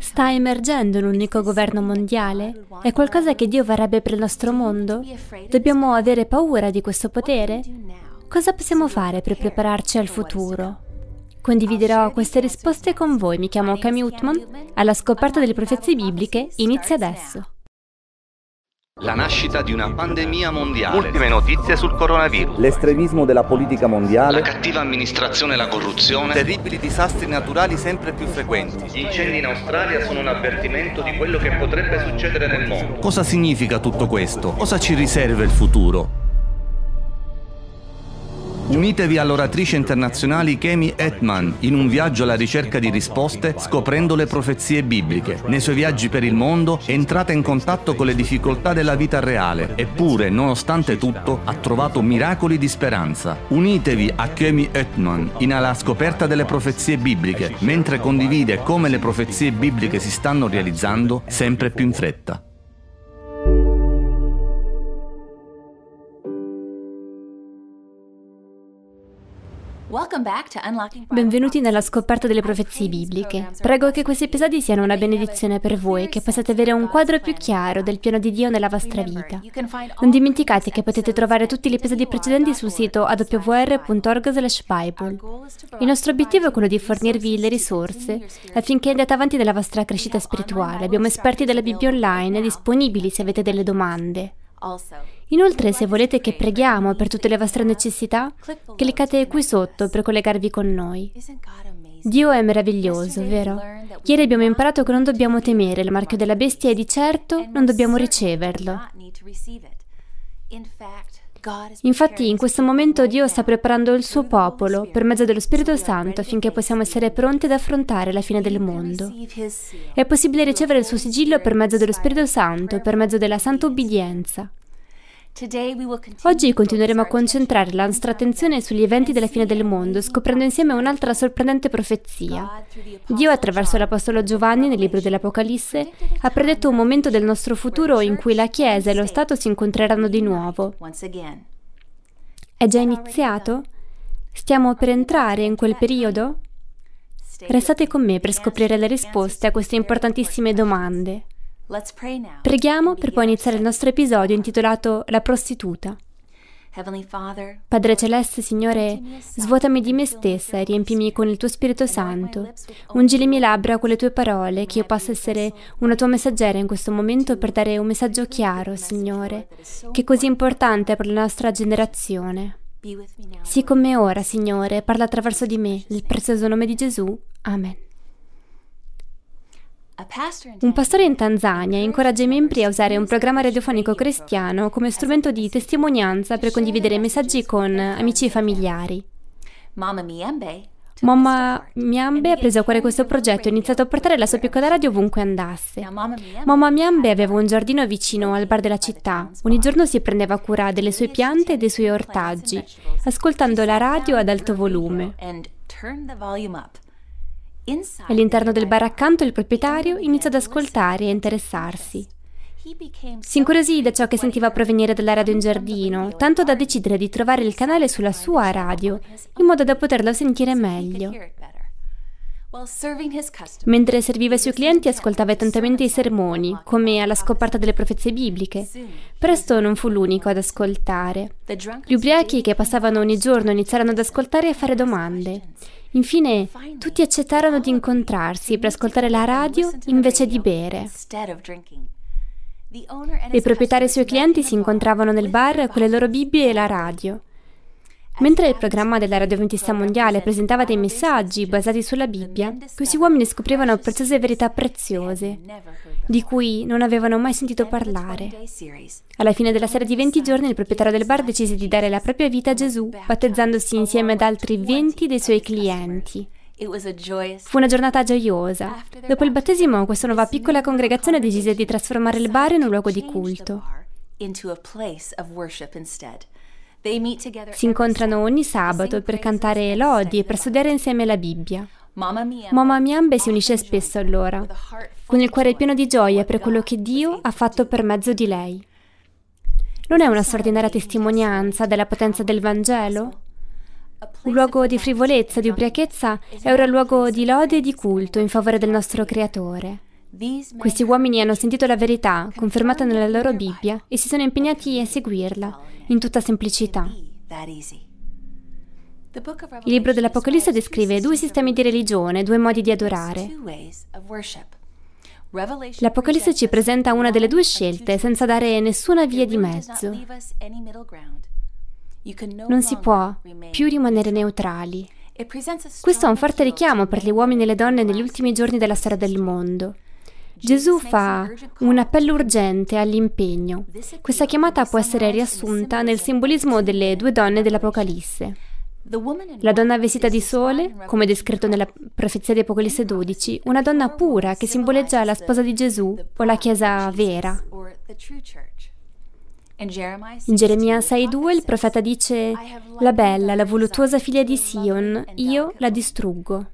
Sta emergendo un unico governo mondiale? È qualcosa che Dio vorrebbe per il nostro mondo? Dobbiamo avere paura di questo potere? Cosa possiamo fare per prepararci al futuro? Condividerò queste risposte con voi. Mi chiamo Cami Utman. Alla scoperta delle profezie bibliche inizia adesso. La nascita di una pandemia mondiale. Ultime notizie sul coronavirus. L'estremismo della politica mondiale. La cattiva amministrazione e la corruzione. Terribili disastri naturali sempre più frequenti. Gli incendi in Australia sono un avvertimento di quello che potrebbe succedere nel mondo. Cosa significa tutto questo? Cosa ci riserva il futuro? Unitevi all'oratrice internazionale Kemi Etman in un viaggio alla ricerca di risposte scoprendo le profezie bibliche. Nei suoi viaggi per il mondo entrate in contatto con le difficoltà della vita reale, eppure, nonostante tutto, ha trovato miracoli di speranza. Unitevi a Kemi Etman in alla scoperta delle profezie bibliche, mentre condivide come le profezie bibliche si stanno realizzando sempre più in fretta. Benvenuti nella scoperta delle profezie bibliche. Prego che questi episodi siano una benedizione per voi, che possiate avere un quadro più chiaro del piano di Dio nella vostra vita. Non dimenticate che potete trovare tutti gli episodi precedenti sul sito awr.org/bible. Il nostro obiettivo è quello di fornirvi le risorse affinché andate avanti nella vostra crescita spirituale. Abbiamo esperti della Bibbia online disponibili se avete delle domande. Inoltre, se volete che preghiamo per tutte le vostre necessità, cliccate qui sotto per collegarvi con noi. Dio è meraviglioso, vero? Ieri abbiamo imparato che non dobbiamo temere il marchio della bestia e di certo non dobbiamo riceverlo. Infatti in questo momento Dio sta preparando il suo popolo per mezzo dello Spirito Santo affinché possiamo essere pronti ad affrontare la fine del mondo. È possibile ricevere il suo sigillo per mezzo dello Spirito Santo, per mezzo della santa obbedienza. Oggi continueremo a concentrare la nostra attenzione sugli eventi della fine del mondo, scoprendo insieme un'altra sorprendente profezia. Dio, attraverso l'Apostolo Giovanni nel libro dell'Apocalisse, ha predetto un momento del nostro futuro in cui la Chiesa e lo Stato si incontreranno di nuovo. È già iniziato? Stiamo per entrare in quel periodo? Restate con me per scoprire le risposte a queste importantissime domande. Preghiamo per poi iniziare il nostro episodio intitolato La prostituta. Padre Celeste, Signore, svuotami di me stessa e riempimi con il tuo Spirito Santo. Ungi le mie labbra con le tue parole, che io possa essere una tua messaggera in questo momento per dare un messaggio chiaro, Signore, che è così importante per la nostra generazione. Sii con me ora, Signore, parla attraverso di me, nel prezioso nome di Gesù. Amen. Un pastore in Tanzania incoraggia i membri a usare un programma radiofonico cristiano come strumento di testimonianza per condividere messaggi con amici e familiari. Mamma Miambe ha preso a cuore questo progetto e ha iniziato a portare la sua piccola radio ovunque andasse. Mamma Miambe aveva un giardino vicino al bar della città. Ogni giorno si prendeva cura delle sue piante e dei suoi ortaggi, ascoltando la radio ad alto volume. All'interno del bar accanto il proprietario iniziò ad ascoltare e interessarsi. Si incuriosì da ciò che sentiva provenire dalla radio in giardino, tanto da decidere di trovare il canale sulla sua radio, in modo da poterlo sentire meglio. Mentre serviva i suoi clienti ascoltava attentamente i sermoni, come alla scoperta delle profezie bibliche. Presto non fu l'unico ad ascoltare. Gli ubriachi che passavano ogni giorno iniziarono ad ascoltare e a fare domande. Infine, tutti accettarono di incontrarsi per ascoltare la radio invece di bere. Il proprietario e i suoi clienti si incontravano nel bar con le loro Bibbie e la radio. Mentre il programma della Radioventista Mondiale presentava dei messaggi basati sulla Bibbia, questi uomini scoprivano preziose verità preziose, di cui non avevano mai sentito parlare. Alla fine della serie di 20 giorni il proprietario del bar decise di dare la propria vita a Gesù, battezzandosi insieme ad altri 20 dei suoi clienti. Fu una giornata gioiosa. Dopo il battesimo, questa nuova piccola congregazione decise di trasformare il bar in un luogo di culto. Si incontrano ogni sabato per cantare lodi e per studiare insieme la Bibbia. Mamma Miambe si unisce spesso a loro, con il cuore pieno di gioia per quello che Dio ha fatto per mezzo di lei. Non è una straordinaria testimonianza della potenza del Vangelo? Un luogo di frivolezza, di ubriachezza, è ora luogo di lode e di culto in favore del nostro Creatore. Questi uomini hanno sentito la verità, confermata nella loro Bibbia, e si sono impegnati a seguirla, in tutta semplicità. Il libro dell'Apocalisse descrive due sistemi di religione, due modi di adorare. L'Apocalisse ci presenta una delle due scelte senza dare nessuna via di mezzo. Non si può più rimanere neutrali. Questo è un forte richiamo per gli uomini e le donne negli ultimi giorni della storia del mondo. Gesù fa un appello urgente all'impegno. Questa chiamata può essere riassunta nel simbolismo delle due donne dell'Apocalisse. La donna vestita di sole, come descritto nella profezia di Apocalisse 12, una donna pura che simboleggia la sposa di Gesù o la Chiesa vera. In Geremia 6:2 il profeta dice, La bella, la voluttuosa figlia di Sion, io la distruggo.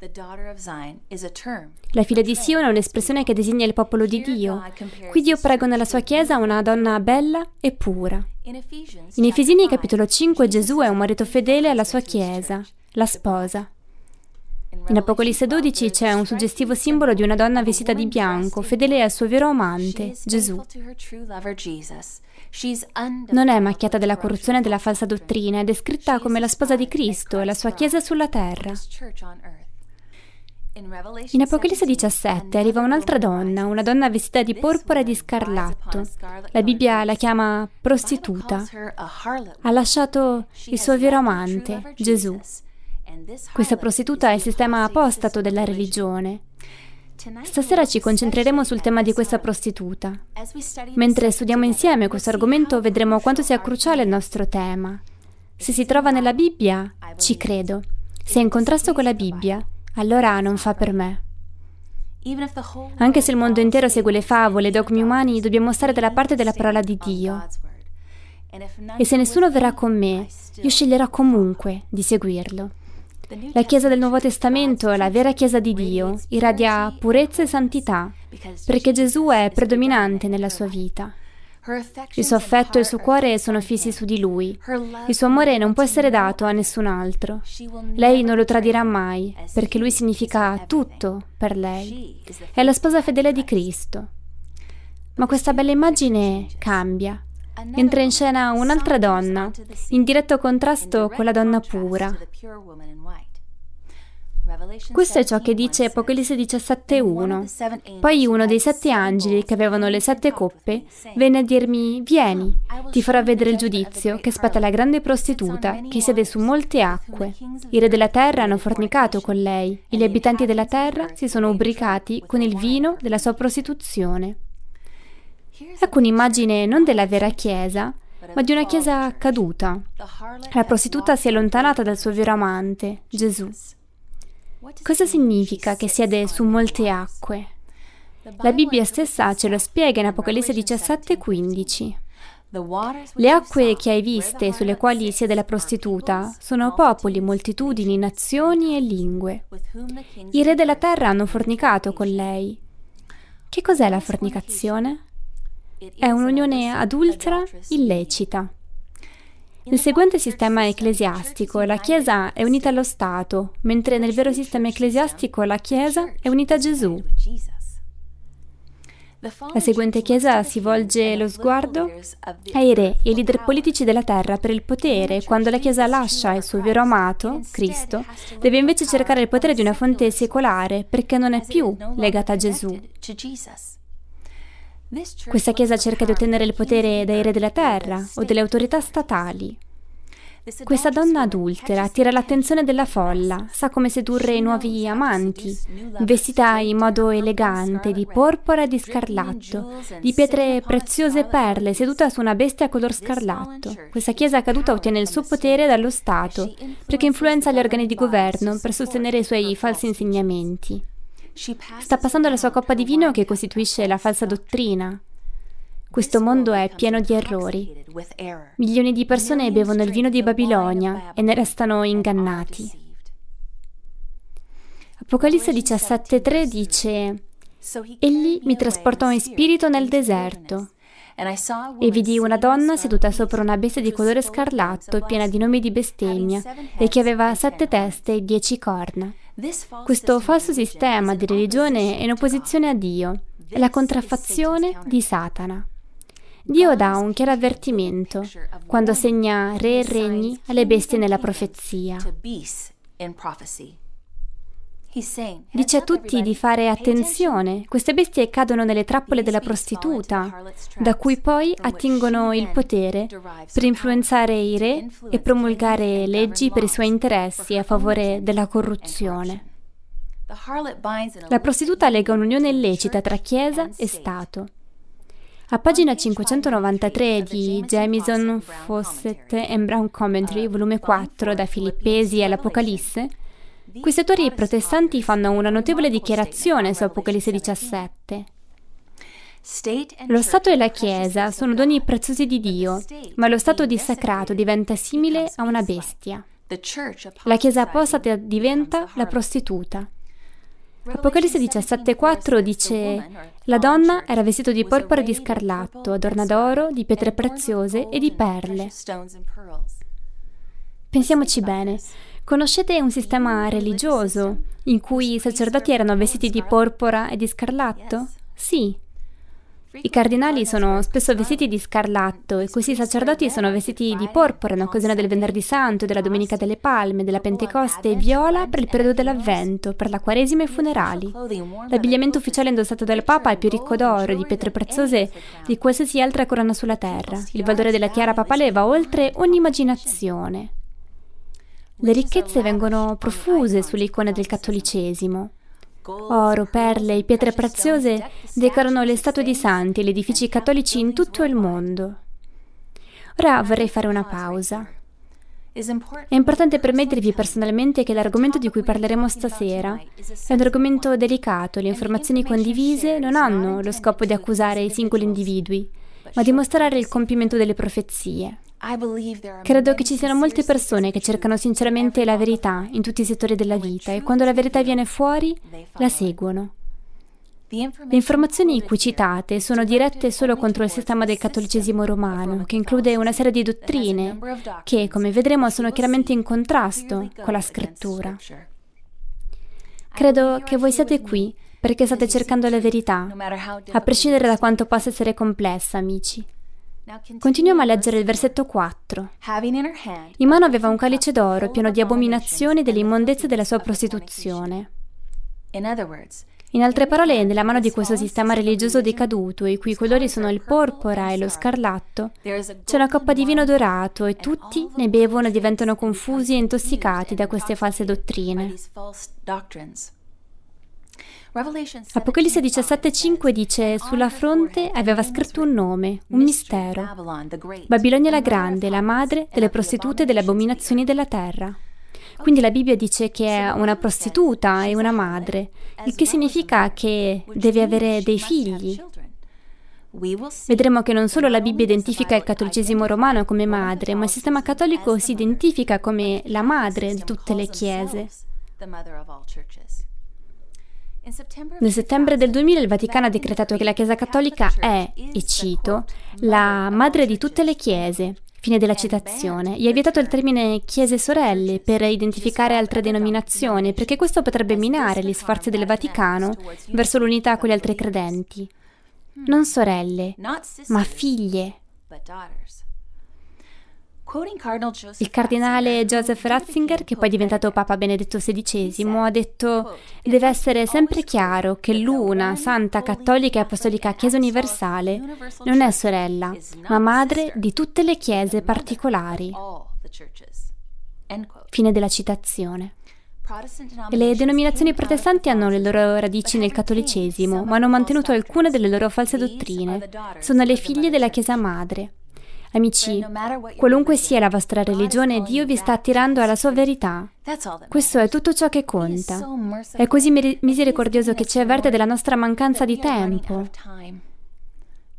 La figlia di Sion è un'espressione che designa il popolo di Dio. Qui Dio prega nella sua chiesa una donna bella e pura. In Efesini capitolo 5 Gesù è un marito fedele alla sua chiesa, la sposa. In Apocalisse 12 c'è un suggestivo simbolo di una donna vestita di bianco, fedele al suo vero amante, Gesù. Non è macchiata della corruzione e della falsa dottrina, è descritta come la sposa di Cristo e la sua Chiesa sulla terra. In Apocalisse 17 arriva un'altra donna, una donna vestita di porpora e di scarlatto. La Bibbia la chiama prostituta. Ha lasciato il suo vero amante, Gesù. Questa prostituta è il sistema apostato della religione. Stasera ci concentreremo sul tema di questa prostituta. Mentre studiamo insieme questo argomento vedremo quanto sia cruciale il nostro tema. Se si trova nella Bibbia, ci credo. Se è in contrasto con la Bibbia, allora non fa per me. Anche se il mondo intero segue le favole e dogmi umani, dobbiamo stare dalla parte della parola di Dio. E se nessuno verrà con me, io sceglierò comunque di seguirlo. La Chiesa del Nuovo Testamento è la vera Chiesa di Dio, irradia purezza e santità, perché Gesù è predominante nella sua vita. Il suo affetto e il suo cuore sono fissi su di lui. Il suo amore non può essere dato a nessun altro. Lei non lo tradirà mai, perché lui significa tutto per lei. È la sposa fedele di Cristo. Ma questa bella immagine cambia. Entra in scena un'altra donna, in diretto contrasto con la donna pura. Questo è ciò che dice Apocalisse 17.1. Poi uno dei sette angeli che avevano le sette coppe venne a dirmi, vieni, ti farò vedere il giudizio che spetta la grande prostituta che siede su molte acque. I re della terra hanno fornicato con lei, e gli abitanti della terra si sono ubricati con il vino della sua prostituzione. Ecco un'immagine non della vera Chiesa, ma di una Chiesa caduta. La prostituta si è allontanata dal suo vero amante, Gesù. Cosa significa che siede su molte acque? La Bibbia stessa ce lo spiega in Apocalisse 17:15. Le acque che hai viste sulle quali siede la prostituta sono popoli, moltitudini, nazioni e lingue. I re della terra hanno fornicato con lei. Che cos'è la fornicazione? È un'unione adultera illecita. Nel seguente sistema ecclesiastico la Chiesa è unita allo Stato, mentre nel vero sistema ecclesiastico la Chiesa è unita a Gesù. La seguente Chiesa si volge lo sguardo ai re e ai leader politici della terra per il potere. Quando la Chiesa lascia il suo vero amato, Cristo, deve invece cercare il potere di una fonte secolare perché non è più legata a Gesù. Questa Chiesa cerca di ottenere il potere dai re della terra o delle autorità statali. Questa donna adultera attira l'attenzione della folla, sa come sedurre i nuovi amanti, vestita in modo elegante, di porpora e di scarlatto, di pietre preziose e perle, seduta su una bestia color scarlatto. Questa chiesa caduta ottiene il suo potere dallo Stato, perché influenza gli organi di governo per sostenere i suoi falsi insegnamenti. Sta passando la sua coppa di vino che costituisce la falsa dottrina. Questo mondo è pieno di errori. Milioni di persone bevono il vino di Babilonia e ne restano ingannati. Apocalisse 17.3 dice Egli mi trasportò in spirito nel deserto e vidi una donna seduta sopra una bestia di colore scarlatto piena di nomi di bestemmia e che aveva sette teste e dieci corna. Questo falso sistema di religione è in opposizione a Dio, è la contraffazione di Satana. Dio dà un chiaro avvertimento quando assegna re e regni alle bestie nella profezia. Dice a tutti di fare attenzione, queste bestie cadono nelle trappole della prostituta, da cui poi attingono il potere per influenzare i re e promulgare leggi per i suoi interessi a favore della corruzione. La prostituta lega un'unione illecita tra Chiesa e Stato. A pagina 593 di Jamison, Fawcett and Brown Commentary, volume 4, da Filippesi all'Apocalisse, questi autori protestanti fanno una notevole dichiarazione su Apocalisse 17. Lo Stato e la Chiesa sono doni preziosi di Dio, ma lo Stato dissacrato diventa simile a una bestia. La Chiesa apostata diventa la prostituta. Apocalisse 17,4 dice: La donna era vestita di porpora e di scarlatto, adorna d'oro, di pietre preziose e di perle. Pensiamoci bene. Conoscete un sistema religioso in cui i sacerdoti erano vestiti di porpora e di scarlatto? Sì. I cardinali sono spesso vestiti di scarlatto e questi sacerdoti sono vestiti di porpora in occasione del Venerdì Santo, della Domenica delle Palme, della Pentecoste e viola per il periodo dell'Avvento, per la Quaresima e i funerali. L'abbigliamento ufficiale indossato dal Papa è più ricco d'oro, di pietre preziose di qualsiasi altra corona sulla terra. Il valore della tiara papale va oltre ogni immaginazione. Le ricchezze vengono profuse sulle icone del cattolicesimo. Oro, perle e pietre preziose decorano le statue di santi e gli edifici cattolici in tutto il mondo. Ora vorrei fare una pausa. È importante permettervi personalmente che l'argomento di cui parleremo stasera è un argomento delicato. Le informazioni condivise non hanno lo scopo di accusare i singoli individui, ma di mostrare il compimento delle profezie. Credo che ci siano molte persone che cercano sinceramente la verità in tutti i settori della vita e quando la verità viene fuori la seguono. Le informazioni qui citate sono dirette solo contro il sistema del cattolicesimo romano, che include una serie di dottrine che, come vedremo, sono chiaramente in contrasto con la scrittura. Credo che voi siate qui perché state cercando la verità, a prescindere da quanto possa essere complessa, amici. Continuiamo a leggere il versetto 4. In mano aveva un calice d'oro pieno di abominazioni e delle immondezze della sua prostituzione. In altre parole, nella mano di questo sistema religioso decaduto, i cui colori sono il porpora e lo scarlatto, c'è una coppa di vino dorato e tutti ne bevono e diventano confusi e intossicati da queste false dottrine. Apocalisse 17,5 dice: Sulla fronte aveva scritto un nome, un mistero. Babilonia la Grande, la madre delle prostitute e delle abominazioni della terra. Quindi la Bibbia dice che è una prostituta e una madre, il che significa che deve avere dei figli. Vedremo che non solo la Bibbia identifica il cattolicesimo romano come madre, ma il sistema cattolico si identifica come la madre di tutte le chiese. Nel settembre del 2000 il Vaticano ha decretato che la Chiesa Cattolica è, e cito, la madre di tutte le chiese. Fine della citazione. Gli ha vietato il termine chiese sorelle per identificare altre denominazioni, perché questo potrebbe minare gli sforzi del Vaticano verso l'unità con gli altri credenti. Non sorelle, ma figlie. Il cardinale Joseph Ratzinger, che poi è diventato Papa Benedetto XVI, ha detto deve essere sempre chiaro che l'una, santa, cattolica e apostolica Chiesa universale non è sorella, ma madre di tutte le chiese particolari. Fine della citazione. Le denominazioni protestanti hanno le loro radici nel cattolicesimo, ma hanno mantenuto alcune delle loro false dottrine. Sono le figlie della Chiesa madre. Amici, qualunque sia la vostra religione, Dio vi sta attirando alla sua verità. Questo è tutto ciò che conta. È così misericordioso che ci avverte della nostra mancanza di tempo.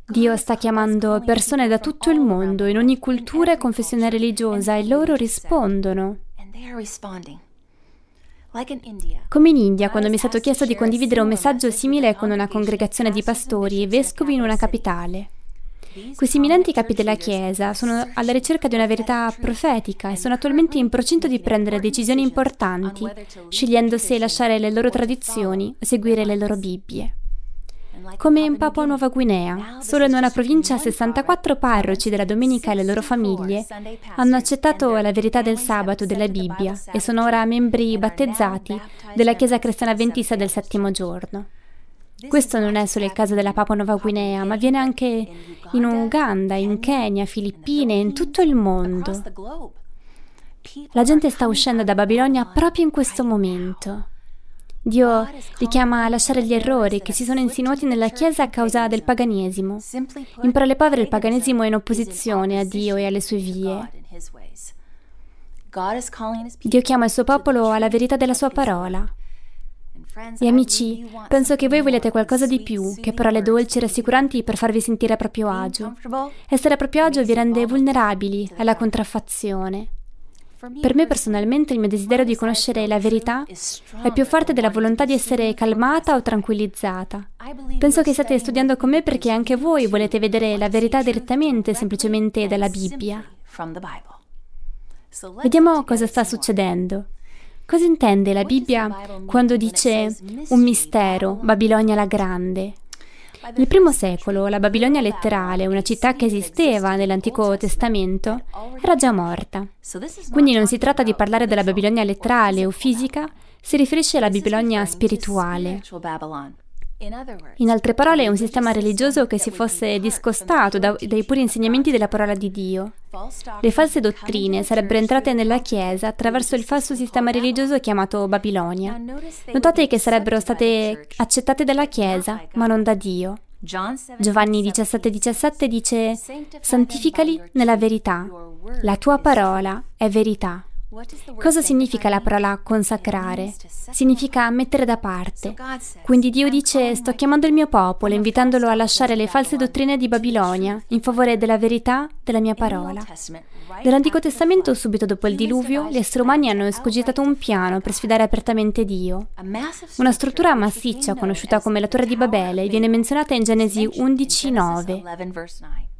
Dio sta chiamando persone da tutto il mondo, in ogni cultura e confessione religiosa, e loro rispondono. Come in India, quando mi è stato chiesto di condividere un messaggio simile con una congregazione di pastori e vescovi in una capitale. Questi eminenti capi della Chiesa sono alla ricerca di una verità profetica e sono attualmente in procinto di prendere decisioni importanti, scegliendo se lasciare le loro tradizioni o seguire le loro Bibbie. Come in Papua Nuova Guinea, solo in una provincia 64 parroci della domenica e le loro famiglie hanno accettato la verità del sabato della Bibbia e sono ora membri battezzati della Chiesa cristiana avventista del settimo giorno. Questo non è solo il caso della Papua Nuova Guinea, ma avviene anche in Uganda, in Kenya, Filippine, in tutto il mondo. La gente sta uscendo da Babilonia proprio in questo momento. Dio li chiama a lasciare gli errori che si sono insinuati nella Chiesa a causa del paganesimo. In parole povere il paganesimo è in opposizione a Dio e alle sue vie. Dio chiama il suo popolo alla verità della sua parola. E amici, penso che voi vogliate qualcosa di più che parole dolci e rassicuranti per farvi sentire a proprio agio. Essere a proprio agio vi rende vulnerabili alla contraffazione. Per me personalmente il mio desiderio di conoscere la verità è più forte della volontà di essere calmata o tranquillizzata. Penso che state studiando con me perché anche voi volete vedere la verità direttamente, semplicemente dalla Bibbia. Vediamo cosa sta succedendo. Cosa intende la Bibbia quando dice un mistero, Babilonia la Grande? Nel primo secolo la Babilonia letterale, una città che esisteva nell'Antico Testamento, era già morta. Quindi non si tratta di parlare della Babilonia letterale o fisica, si riferisce alla Babilonia spirituale. In altre parole, è un sistema religioso che si fosse discostato da, dai puri insegnamenti della parola di Dio. Le false dottrine sarebbero entrate nella Chiesa attraverso il falso sistema religioso chiamato Babilonia. Notate che sarebbero state accettate dalla Chiesa, ma non da Dio. Giovanni 17,17 17 dice: Santificali nella verità. La tua parola è verità. Cosa significa la parola consacrare? Significa mettere da parte. Quindi Dio dice sto chiamando il mio popolo, invitandolo a lasciare le false dottrine di Babilonia in favore della verità della mia parola. Nell'Antico Testamento, subito dopo il diluvio, gli esseri umani hanno escogitato un piano per sfidare apertamente Dio. Una struttura massiccia conosciuta come la Torre di Babele viene menzionata in Genesi 11.9.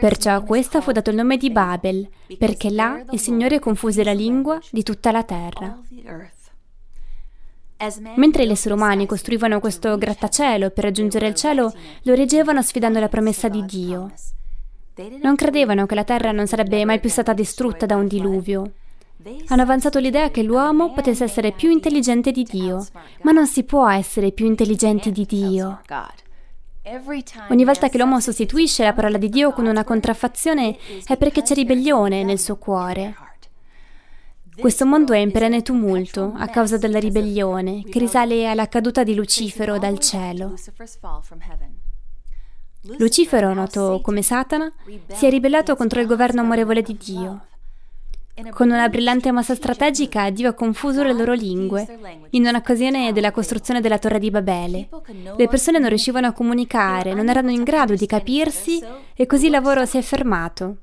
Perciò questa fu dato il nome di Babel, perché là il Signore confuse la lingua di tutta la terra. Mentre gli esseri umani costruivano questo grattacielo per raggiungere il cielo, lo reggevano sfidando la promessa di Dio. Non credevano che la terra non sarebbe mai più stata distrutta da un diluvio. Hanno avanzato l'idea che l'uomo potesse essere più intelligente di Dio, ma non si può essere più intelligenti di Dio. Ogni volta che l'uomo sostituisce la parola di Dio con una contraffazione è perché c'è ribellione nel suo cuore. Questo mondo è in perenne tumulto a causa della ribellione che risale alla caduta di Lucifero dal cielo. Lucifero, noto come Satana, si è ribellato contro il governo amorevole di Dio. Con una brillante mossa strategica, Dio ha confuso le loro lingue. In un'occasione della costruzione della Torre di Babele, le persone non riuscivano a comunicare, non erano in grado di capirsi e così il lavoro si è fermato.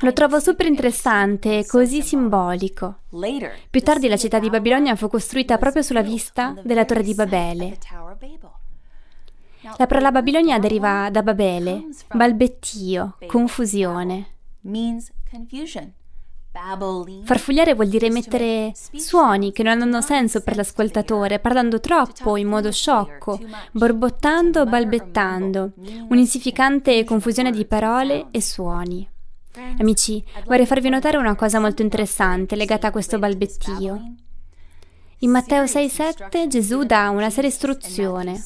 Lo trovo super interessante e così simbolico. Più tardi la città di Babilonia fu costruita proprio sulla vista della Torre di Babele. La parola Babilonia deriva da Babele, balbettio, confusione. Farfugliare vuol dire emettere suoni che non hanno senso per l'ascoltatore, parlando troppo, in modo sciocco, borbottando o balbettando, un'insignificante confusione di parole e suoni. Amici, vorrei farvi notare una cosa molto interessante legata a questo balbettio. In Matteo 6,7 Gesù dà una seria istruzione.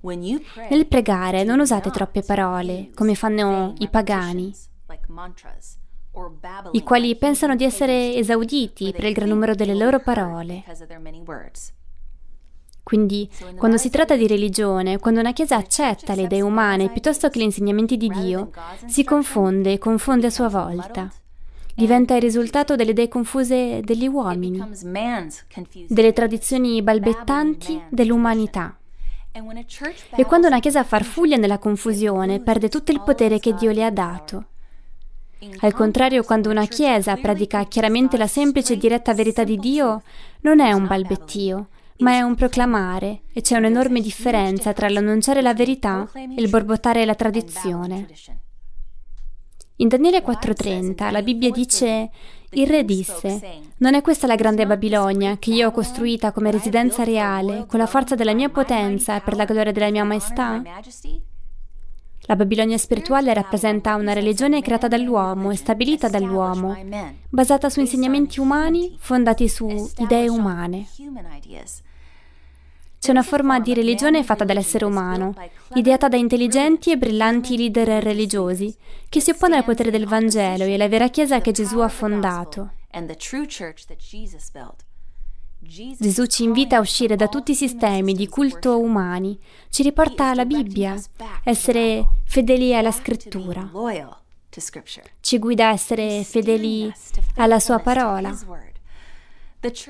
Nel pregare non usate troppe parole, come fanno i pagani i quali pensano di essere esauditi per il gran numero delle loro parole. Quindi, quando si tratta di religione, quando una Chiesa accetta le idee umane piuttosto che gli insegnamenti di Dio, si confonde e confonde a sua volta. Diventa il risultato delle idee confuse degli uomini, delle tradizioni balbettanti dell'umanità. E quando una Chiesa farfuglia nella confusione, perde tutto il potere che Dio le ha dato. Al contrario, quando una Chiesa predica chiaramente la semplice e diretta verità di Dio, non è un balbettio, ma è un proclamare e c'è un'enorme differenza tra l'annunciare la verità e il borbottare la tradizione. In Daniele 4:30 la Bibbia dice il re disse, non è questa la grande Babilonia che io ho costruita come residenza reale, con la forza della mia potenza e per la gloria della mia maestà? La Babilonia spirituale rappresenta una religione creata dall'uomo e stabilita dall'uomo, basata su insegnamenti umani fondati su idee umane. C'è una forma di religione fatta dall'essere umano, ideata da intelligenti e brillanti leader religiosi, che si oppone al potere del Vangelo e alla vera Chiesa che Gesù ha fondato. Gesù ci invita a uscire da tutti i sistemi di culto umani, ci riporta alla Bibbia, essere fedeli alla scrittura, ci guida a essere fedeli alla sua parola.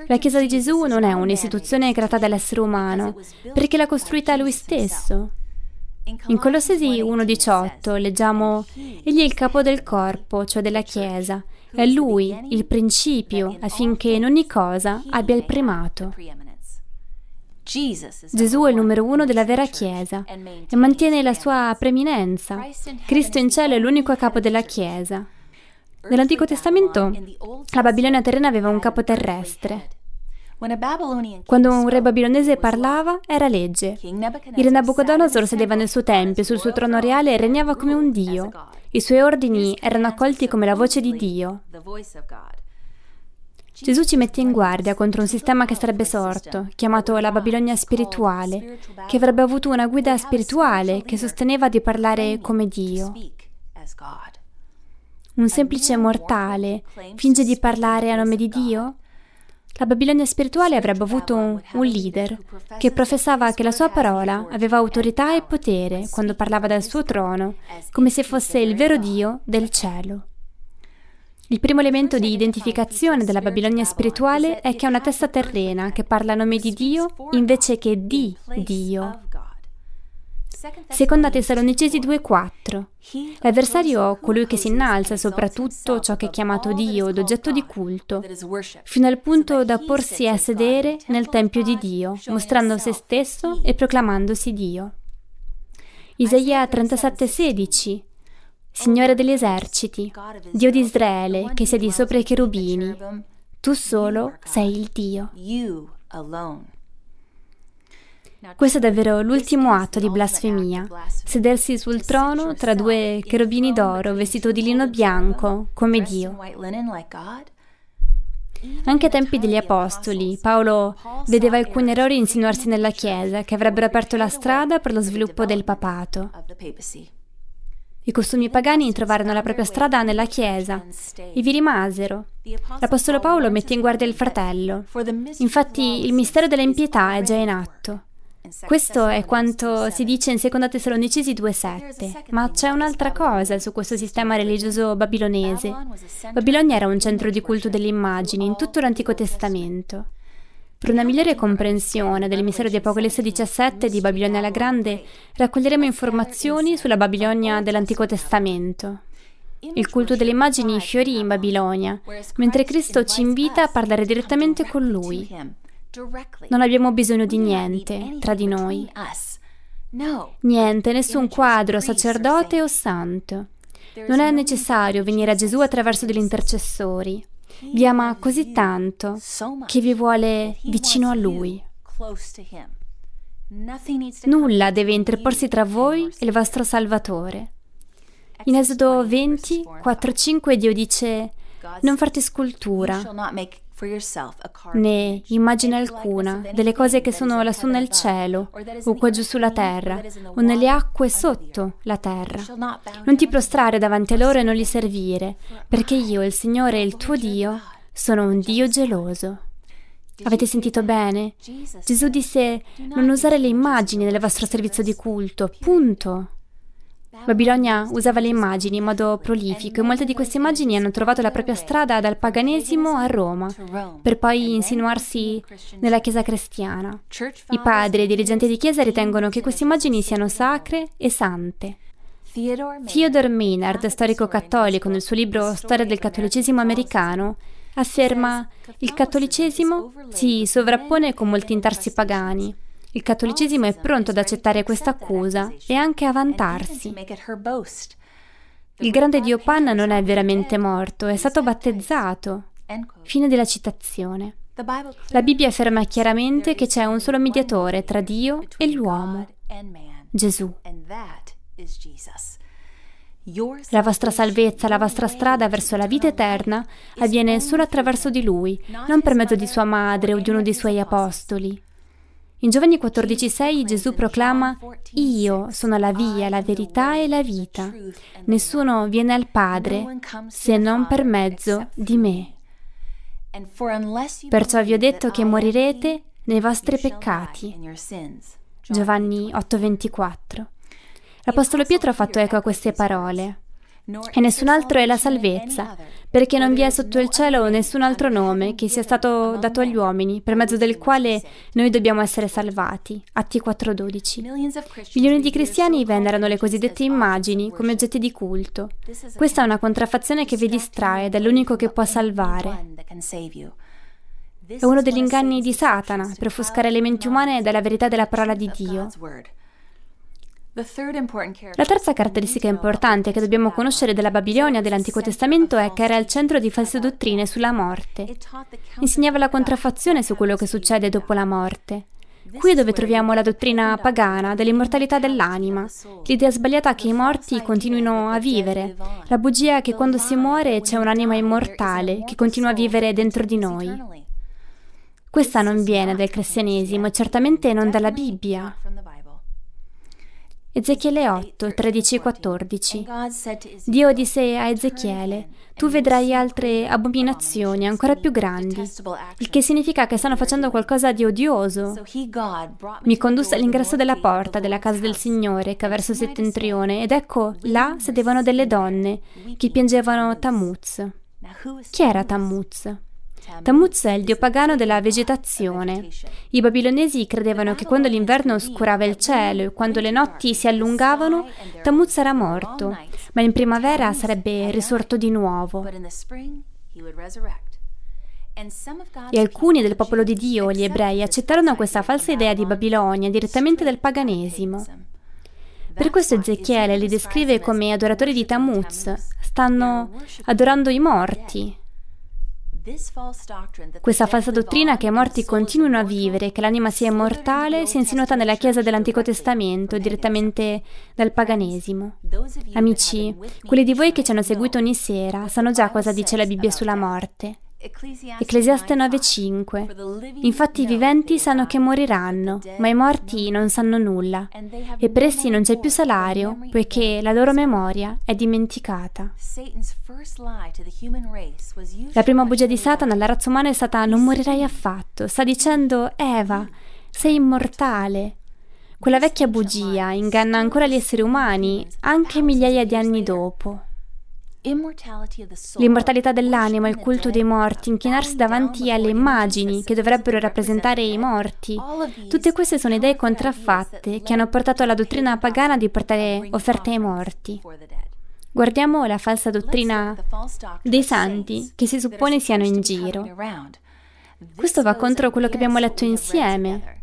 La Chiesa di Gesù non è un'istituzione creata dall'essere umano, perché l'ha costruita lui stesso. In Colossesi 1.18 leggiamo Egli è il capo del corpo, cioè della Chiesa, è Lui il principio affinché in ogni cosa abbia il primato. Gesù è il numero uno della vera Chiesa e mantiene la sua preeminenza. Cristo in cielo è l'unico capo della Chiesa. Nell'Antico Testamento la Babilonia terrena aveva un capo terrestre. Quando un re babilonese parlava, era legge. Il re Nabucodonosor sedeva nel suo tempio, sul suo trono reale e regnava come un dio. I suoi ordini erano accolti come la voce di Dio. Gesù ci mette in guardia contro un sistema che sarebbe sorto, chiamato la Babilonia spirituale, che avrebbe avuto una guida spirituale che sosteneva di parlare come Dio. Un semplice mortale finge di parlare a nome di Dio? La Babilonia spirituale avrebbe avuto un, un, leader che professava che la sua parola aveva autorità e potere quando parlava dal suo trono, come se fosse il vero Dio del cielo. Il primo elemento di identificazione della Babilonia spirituale è che è una testa terrena che parla a nome di Dio invece che di Dio. Seconda Tessalonicesi 2,4 L'avversario, colui che si innalza sopra tutto ciò che è chiamato Dio d'oggetto di culto, fino al punto da porsi a sedere nel Tempio di Dio, mostrando se stesso e proclamandosi Dio. Isaia 37,16 Signore degli eserciti, Dio di Israele, che siedi sopra i cherubini, tu solo sei il Dio. Questo è davvero l'ultimo atto di blasfemia, sedersi sul trono tra due cherubini d'oro vestito di lino bianco come Dio. Anche ai tempi degli Apostoli, Paolo vedeva alcuni errori insinuarsi nella Chiesa che avrebbero aperto la strada per lo sviluppo del papato. I costumi pagani trovarono la propria strada nella Chiesa e vi rimasero. L'Apostolo Paolo mette in guardia il fratello. Infatti il mistero dell'impietà è già in atto. Questo è quanto si dice in 2 Tessalonicesi 2,7, ma c'è un'altra cosa su questo sistema religioso babilonese. Babilonia era un centro di culto delle immagini in tutto l'Antico Testamento. Per una migliore comprensione del mistero di Apocalisse 17 di Babilonia la Grande, raccoglieremo informazioni sulla Babilonia dell'Antico Testamento. Il culto delle immagini fiorì in Babilonia, mentre Cristo ci invita a parlare direttamente con Lui. Non abbiamo bisogno di niente tra di noi. Niente, nessun quadro, sacerdote o santo. Non è necessario venire a Gesù attraverso degli intercessori. Vi ama così tanto che vi vuole vicino a Lui. Nulla deve interporsi tra voi e il vostro Salvatore. In Esodo 20, 4-5 Dio dice, non farti scultura, né immagine alcuna delle cose che sono lassù nel cielo, o qua giù sulla terra, o nelle acque sotto la terra. Non ti prostrare davanti a loro e non li servire, perché io, il Signore, il tuo Dio, sono un Dio geloso. Avete sentito bene? Gesù disse non usare le immagini nel vostro servizio di culto, punto. Babilonia usava le immagini in modo prolifico e molte di queste immagini hanno trovato la propria strada dal paganesimo a Roma, per poi insinuarsi nella Chiesa cristiana. I padri e i dirigenti di Chiesa ritengono che queste immagini siano sacre e sante. Theodore Maynard, storico cattolico, nel suo libro Storia del cattolicesimo americano, afferma il cattolicesimo si sovrappone con molti intarsi pagani. Il cattolicesimo è pronto ad accettare questa accusa e anche a vantarsi. Il grande dio Pan non è veramente morto, è stato battezzato. Fine della citazione. La Bibbia afferma chiaramente che c'è un solo mediatore tra Dio e l'uomo, Gesù. La vostra salvezza, la vostra strada verso la vita eterna avviene solo attraverso di Lui, non per mezzo di sua madre o di uno dei suoi apostoli. In Giovanni 14,6 Gesù proclama Io sono la via, la verità e la vita. Nessuno viene al Padre se non per mezzo di me. Perciò vi ho detto che morirete nei vostri peccati. Giovanni 8:24. L'Apostolo Pietro ha fatto eco a queste parole. E nessun altro è la salvezza, perché non vi è sotto il cielo nessun altro nome che sia stato dato agli uomini, per mezzo del quale noi dobbiamo essere salvati. Atti 4:12. Milioni di cristiani venerano le cosiddette immagini come oggetti di culto. Questa è una contraffazione che vi distrae dall'unico che può salvare. È uno degli inganni di Satana per offuscare le menti umane dalla verità della parola di Dio. La terza caratteristica importante che dobbiamo conoscere della Babilonia dell'Antico Testamento è che era il centro di false dottrine sulla morte. Insegnava la contraffazione su quello che succede dopo la morte. Qui è dove troviamo la dottrina pagana dell'immortalità dell'anima, l'idea sbagliata che i morti continuino a vivere, la bugia che quando si muore c'è un'anima immortale che continua a vivere dentro di noi. Questa non viene dal cristianesimo e certamente non dalla Bibbia. Ezechiele 8, 13 e 14. Dio disse a Ezechiele, tu vedrai altre abominazioni ancora più grandi, il che significa che stanno facendo qualcosa di odioso. Mi condusse all'ingresso della porta della casa del Signore, che verso settentrione, ed ecco, là sedevano delle donne, che piangevano Tammuz. Chi era Tammuz? Tammuz è il dio pagano della vegetazione. I babilonesi credevano che quando l'inverno oscurava il cielo e quando le notti si allungavano, Tammuz era morto, ma in primavera sarebbe risorto di nuovo. E alcuni del popolo di Dio, gli ebrei, accettarono questa falsa idea di Babilonia direttamente dal paganesimo. Per questo Ezechiele li descrive come adoratori di Tammuz, stanno adorando i morti, questa falsa dottrina che i morti continuino a vivere che l'anima sia immortale si è insinuata nella Chiesa dell'Antico Testamento, direttamente dal paganesimo. Amici, quelli di voi che ci hanno seguito ogni sera sanno già cosa dice la Bibbia sulla morte. Ecclesiaste 9:5 Infatti i viventi sanno che moriranno, ma i morti non sanno nulla, e per essi non c'è più salario, poiché la loro memoria è dimenticata. La prima bugia di Satana alla razza umana è stata non morirai affatto. Sta dicendo Eva, sei immortale. Quella vecchia bugia inganna ancora gli esseri umani, anche migliaia di anni dopo. L'immortalità dell'anima, il culto dei morti, inchinarsi davanti alle immagini che dovrebbero rappresentare i morti. Tutte queste sono idee contraffatte che hanno portato alla dottrina pagana di portare offerte ai morti. Guardiamo la falsa dottrina dei santi che si suppone siano in giro. Questo va contro quello che abbiamo letto insieme.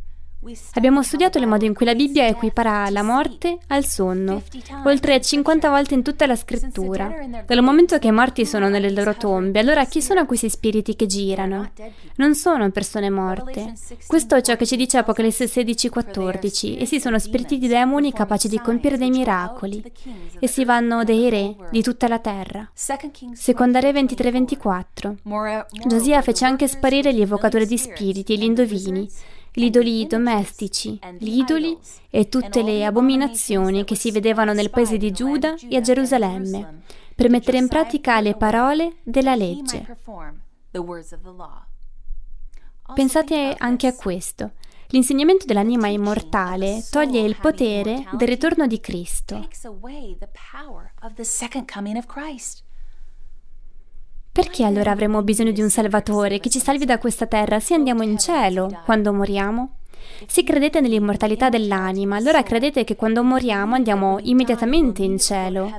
Abbiamo studiato il modo in cui la Bibbia equipara la morte al sonno, oltre 50 volte in tutta la scrittura. Dal momento che i morti sono nelle loro tombe, allora chi sono questi spiriti che girano? Non sono persone morte. Questo è ciò che ci dice Apocalisse 16:14. Essi sono spiriti di demoni capaci di compiere dei miracoli. Essi vanno dei re di tutta la terra. Seconda Re 23:24. Giosia fece anche sparire gli evocatori di spiriti e gli indovini gli idoli domestici, gli idoli e tutte le abominazioni che si vedevano nel paese di Giuda e a Gerusalemme, per mettere in pratica le parole della legge. Pensate anche a questo. L'insegnamento dell'anima immortale toglie il potere del ritorno di Cristo. Perché allora avremo bisogno di un Salvatore che ci salvi da questa terra se andiamo in cielo quando moriamo? Se credete nell'immortalità dell'anima, allora credete che quando moriamo andiamo immediatamente in cielo.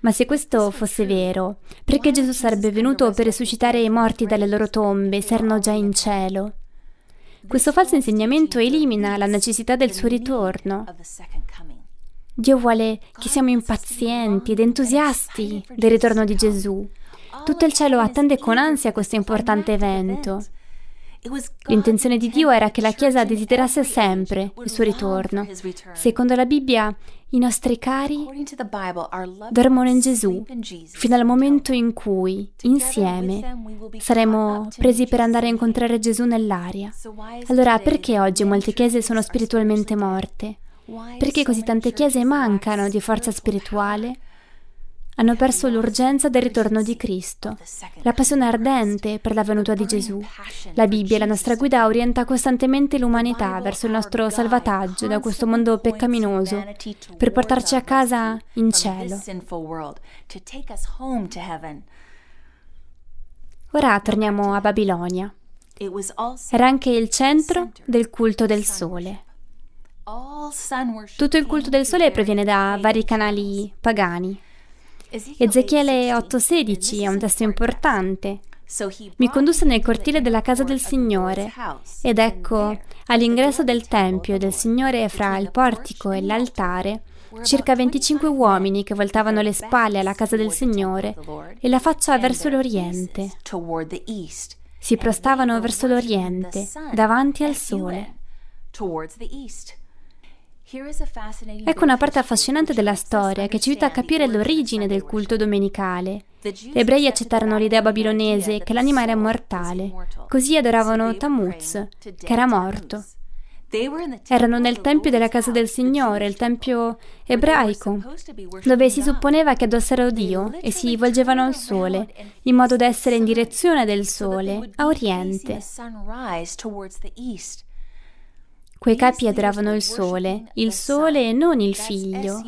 Ma se questo fosse vero, perché Gesù sarebbe venuto per risuscitare i morti dalle loro tombe se erano già in cielo? Questo falso insegnamento elimina la necessità del suo ritorno. Dio vuole che siamo impazienti ed entusiasti del ritorno di Gesù. Tutto il cielo attende con ansia questo importante evento. L'intenzione di Dio era che la Chiesa desiderasse sempre il suo ritorno. Secondo la Bibbia, i nostri cari dormono in Gesù fino al momento in cui, insieme, saremo presi per andare a incontrare Gesù nell'aria. Allora, perché oggi molte chiese sono spiritualmente morte? Perché così tante chiese mancano di forza spirituale? Hanno perso l'urgenza del ritorno di Cristo, la passione ardente per la venuta di Gesù. La Bibbia, la nostra guida, orienta costantemente l'umanità verso il nostro salvataggio da questo mondo peccaminoso per portarci a casa in cielo. Ora torniamo a Babilonia. Era anche il centro del culto del sole. Tutto il culto del sole proviene da vari canali pagani. Ezechiele 8:16 è un testo importante. Mi condusse nel cortile della casa del Signore ed ecco, all'ingresso del Tempio del Signore fra il portico e l'altare, circa 25 uomini che voltavano le spalle alla casa del Signore e la faccia verso l'Oriente. Si prostavano verso l'Oriente, davanti al sole. Ecco una parte affascinante della storia che ci aiuta a capire l'origine del culto domenicale. Gli ebrei accettarono l'idea babilonese che l'anima era immortale, così adoravano Tammuz, che era morto. Erano nel tempio della casa del Signore, il tempio ebraico, dove si supponeva che adossarono Dio e si volgevano al sole, in modo da essere in direzione del sole, a oriente. Quei capi adoravano il sole, il sole e non il figlio.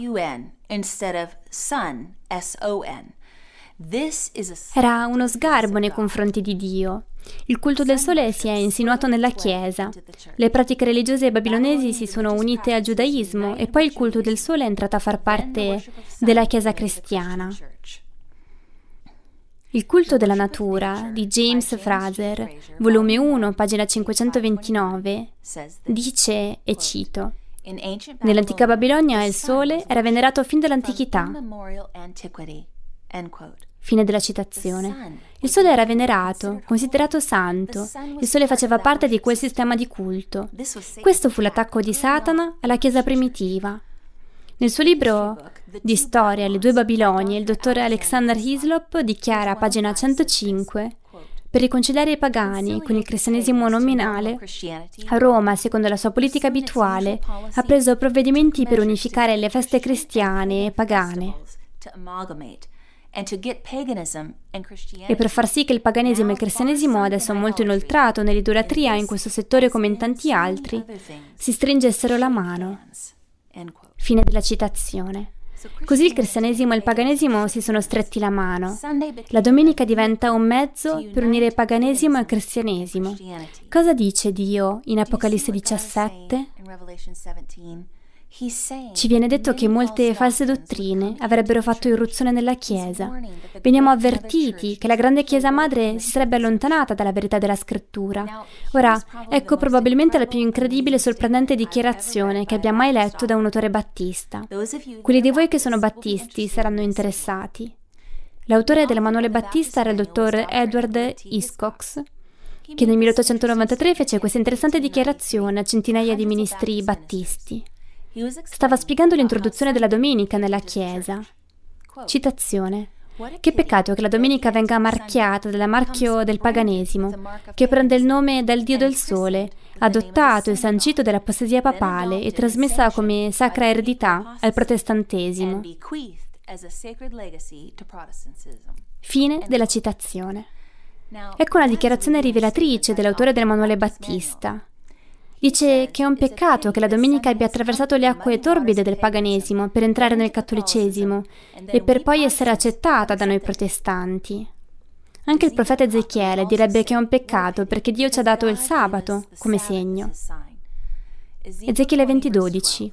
Era uno sgarbo nei confronti di Dio. Il culto del sole si è insinuato nella Chiesa. Le pratiche religiose babilonesi si sono unite al giudaismo e poi il culto del sole è entrato a far parte della Chiesa cristiana. Il culto della natura di James Fraser, volume 1, pagina 529, dice, e cito, Nell'antica Babilonia il sole era venerato fin dall'antichità. Fine della citazione. Il sole era venerato, considerato santo. Il sole faceva parte di quel sistema di culto. Questo fu l'attacco di Satana alla Chiesa primitiva. Nel suo libro di storia Le due Babilonie, il dottor Alexander Hislop dichiara a pagina 105 per riconciliare i pagani con il cristianesimo nominale, Roma, secondo la sua politica abituale, ha preso provvedimenti per unificare le feste cristiane e pagane e per far sì che il paganesimo e il cristianesimo, adesso molto inoltrato nell'idolatria in questo settore come in tanti altri, si stringessero la mano. Fine della citazione. Così il cristianesimo e il paganesimo si sono stretti la mano. La domenica diventa un mezzo per unire paganesimo e cristianesimo. Cosa dice Dio in Apocalisse 17? Ci viene detto che molte false dottrine avrebbero fatto irruzione nella Chiesa. Veniamo avvertiti che la grande Chiesa madre si sarebbe allontanata dalla verità della scrittura. Ora, ecco probabilmente la più incredibile e sorprendente dichiarazione che abbia mai letto da un autore battista. Quelli di voi che sono battisti saranno interessati. L'autore del manuale battista era il dottor Edward Iscox, che nel 1893 fece questa interessante dichiarazione a centinaia di ministri battisti. Stava spiegando l'introduzione della domenica nella Chiesa. Citazione. Che peccato che la domenica venga marchiata dal marchio del paganesimo, che prende il nome dal dio del sole, adottato e sancito dall'apostasia papale e trasmessa come sacra eredità al protestantesimo. Fine della citazione. Ecco una dichiarazione rivelatrice dell'autore del manuale Battista. Dice che è un peccato che la domenica abbia attraversato le acque torbide del paganesimo per entrare nel cattolicesimo e per poi essere accettata da noi protestanti. Anche il profeta Ezechiele direbbe che è un peccato perché Dio ci ha dato il sabato come segno. Ezechiele 20:12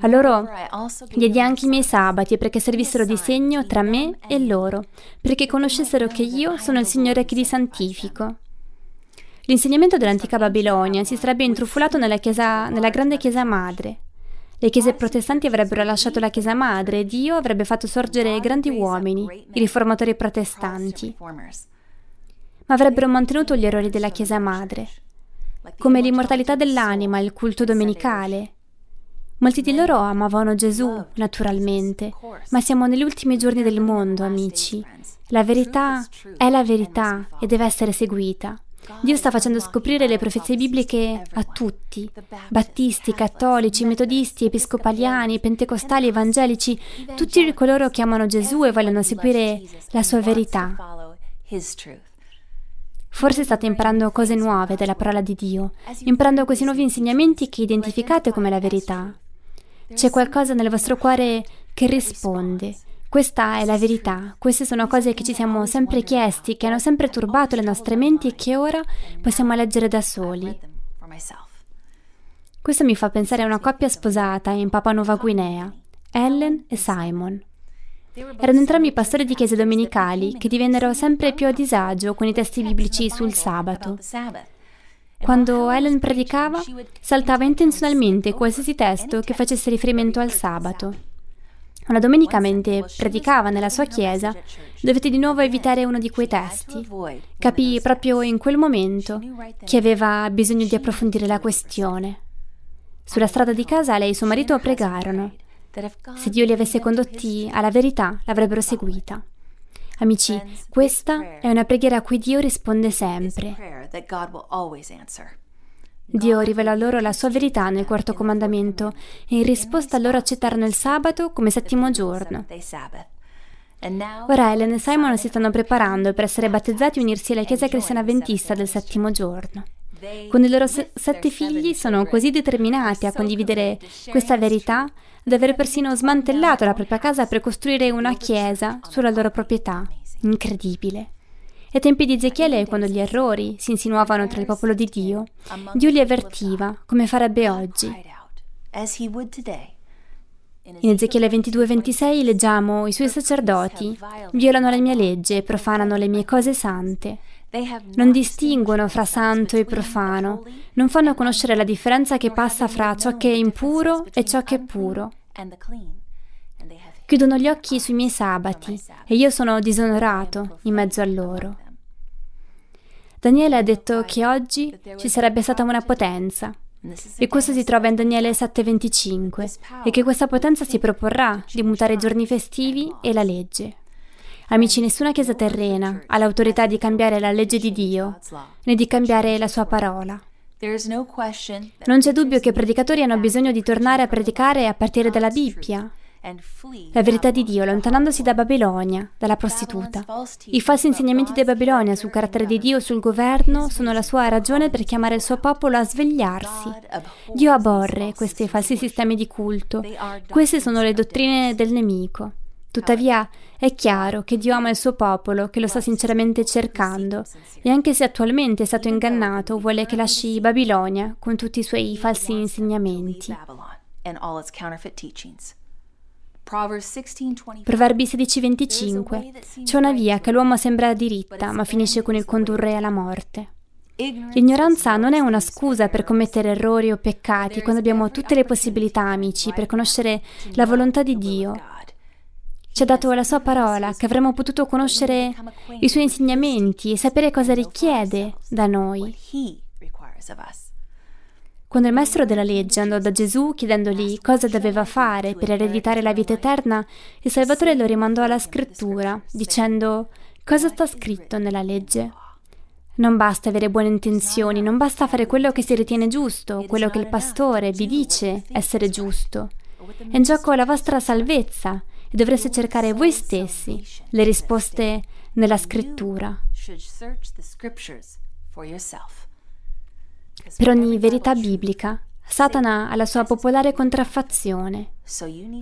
A loro diedi anche i miei sabati perché servissero di segno tra me e loro, perché conoscessero che io sono il Signore che li santifico. L'insegnamento dell'antica Babilonia si sarebbe intrufolato nella, chiesa, nella grande chiesa madre. Le chiese protestanti avrebbero lasciato la chiesa madre e Dio avrebbe fatto sorgere grandi uomini, i riformatori protestanti. Ma avrebbero mantenuto gli errori della chiesa madre, come l'immortalità dell'anima, il culto domenicale, Molti di loro amavano Gesù, naturalmente, ma siamo negli ultimi giorni del mondo, amici. La verità è la verità e deve essere seguita. Dio sta facendo scoprire le profezie bibliche a tutti, battisti, cattolici, metodisti, episcopaliani, pentecostali, evangelici, tutti coloro che amano Gesù e vogliono seguire la sua verità. Forse state imparando cose nuove della parola di Dio, imparando questi nuovi insegnamenti che identificate come la verità. C'è qualcosa nel vostro cuore che risponde. Questa è la verità, queste sono cose che ci siamo sempre chiesti, che hanno sempre turbato le nostre menti e che ora possiamo leggere da soli. Questo mi fa pensare a una coppia sposata in Papua Nuova Guinea, Ellen e Simon. Erano entrambi pastori di chiese domenicali che divennero sempre più a disagio con i testi biblici sul sabato. Quando Ellen predicava, saltava intenzionalmente qualsiasi testo che facesse riferimento al sabato. Una domenica mentre predicava nella sua chiesa, dovette di nuovo evitare uno di quei testi. Capì proprio in quel momento che aveva bisogno di approfondire la questione. Sulla strada di casa lei e suo marito pregarono. Se Dio li avesse condotti alla verità, l'avrebbero seguita. Amici, questa è una preghiera a cui Dio risponde sempre. Dio rivelò loro la sua verità nel quarto comandamento e in risposta loro accettarono il sabato come settimo giorno. Ora Ellen e Simon si stanno preparando per essere battezzati e unirsi alla Chiesa cristiana avventista del settimo giorno. Con i loro se- sette figli sono così determinati a condividere questa verità da aver persino smantellato la propria casa per costruire una chiesa sulla loro proprietà. Incredibile. Ai tempi di Ezechiele, quando gli errori si insinuavano tra il popolo di Dio, Dio li avvertiva, come farebbe oggi. In Ezechiele 22-26 leggiamo: I suoi sacerdoti violano la mia legge e profanano le mie cose sante. Non distinguono fra santo e profano, non fanno conoscere la differenza che passa fra ciò che è impuro e ciò che è puro. Chiudono gli occhi sui miei sabati e io sono disonorato in mezzo a loro. Daniele ha detto che oggi ci sarebbe stata una potenza, e questo si trova in Daniele 7:25, e che questa potenza si proporrà di mutare i giorni festivi e la legge. Amici, nessuna chiesa terrena ha l'autorità di cambiare la legge di Dio, né di cambiare la sua parola. Non c'è dubbio che i predicatori hanno bisogno di tornare a predicare a partire dalla Bibbia. La verità di Dio, allontanandosi da Babilonia, dalla prostituta. I falsi insegnamenti di Babilonia sul carattere di Dio, sul governo, sono la sua ragione per chiamare il suo popolo a svegliarsi. Dio aborre questi falsi sistemi di culto. Queste sono le dottrine del nemico. Tuttavia è chiaro che Dio ama il suo popolo, che lo sta sinceramente cercando, e anche se attualmente è stato ingannato, vuole che lasci Babilonia con tutti i suoi falsi insegnamenti. Proverbi 16:25 C'è una via che l'uomo sembra diritta, ma finisce con il condurre alla morte. L'ignoranza non è una scusa per commettere errori o peccati quando abbiamo tutte le possibilità, amici, per conoscere la volontà di Dio. Ci ha dato la sua parola, che avremmo potuto conoscere i suoi insegnamenti e sapere cosa richiede da noi. Quando il maestro della legge andò da Gesù chiedendogli cosa doveva fare per ereditare la vita eterna, il Salvatore lo rimandò alla scrittura, dicendo cosa sta scritto nella legge. Non basta avere buone intenzioni, non basta fare quello che si ritiene giusto, quello che il pastore vi dice essere giusto. È in gioco la vostra salvezza e dovreste cercare voi stessi le risposte nella scrittura. Per ogni verità biblica, Satana ha la sua popolare contraffazione,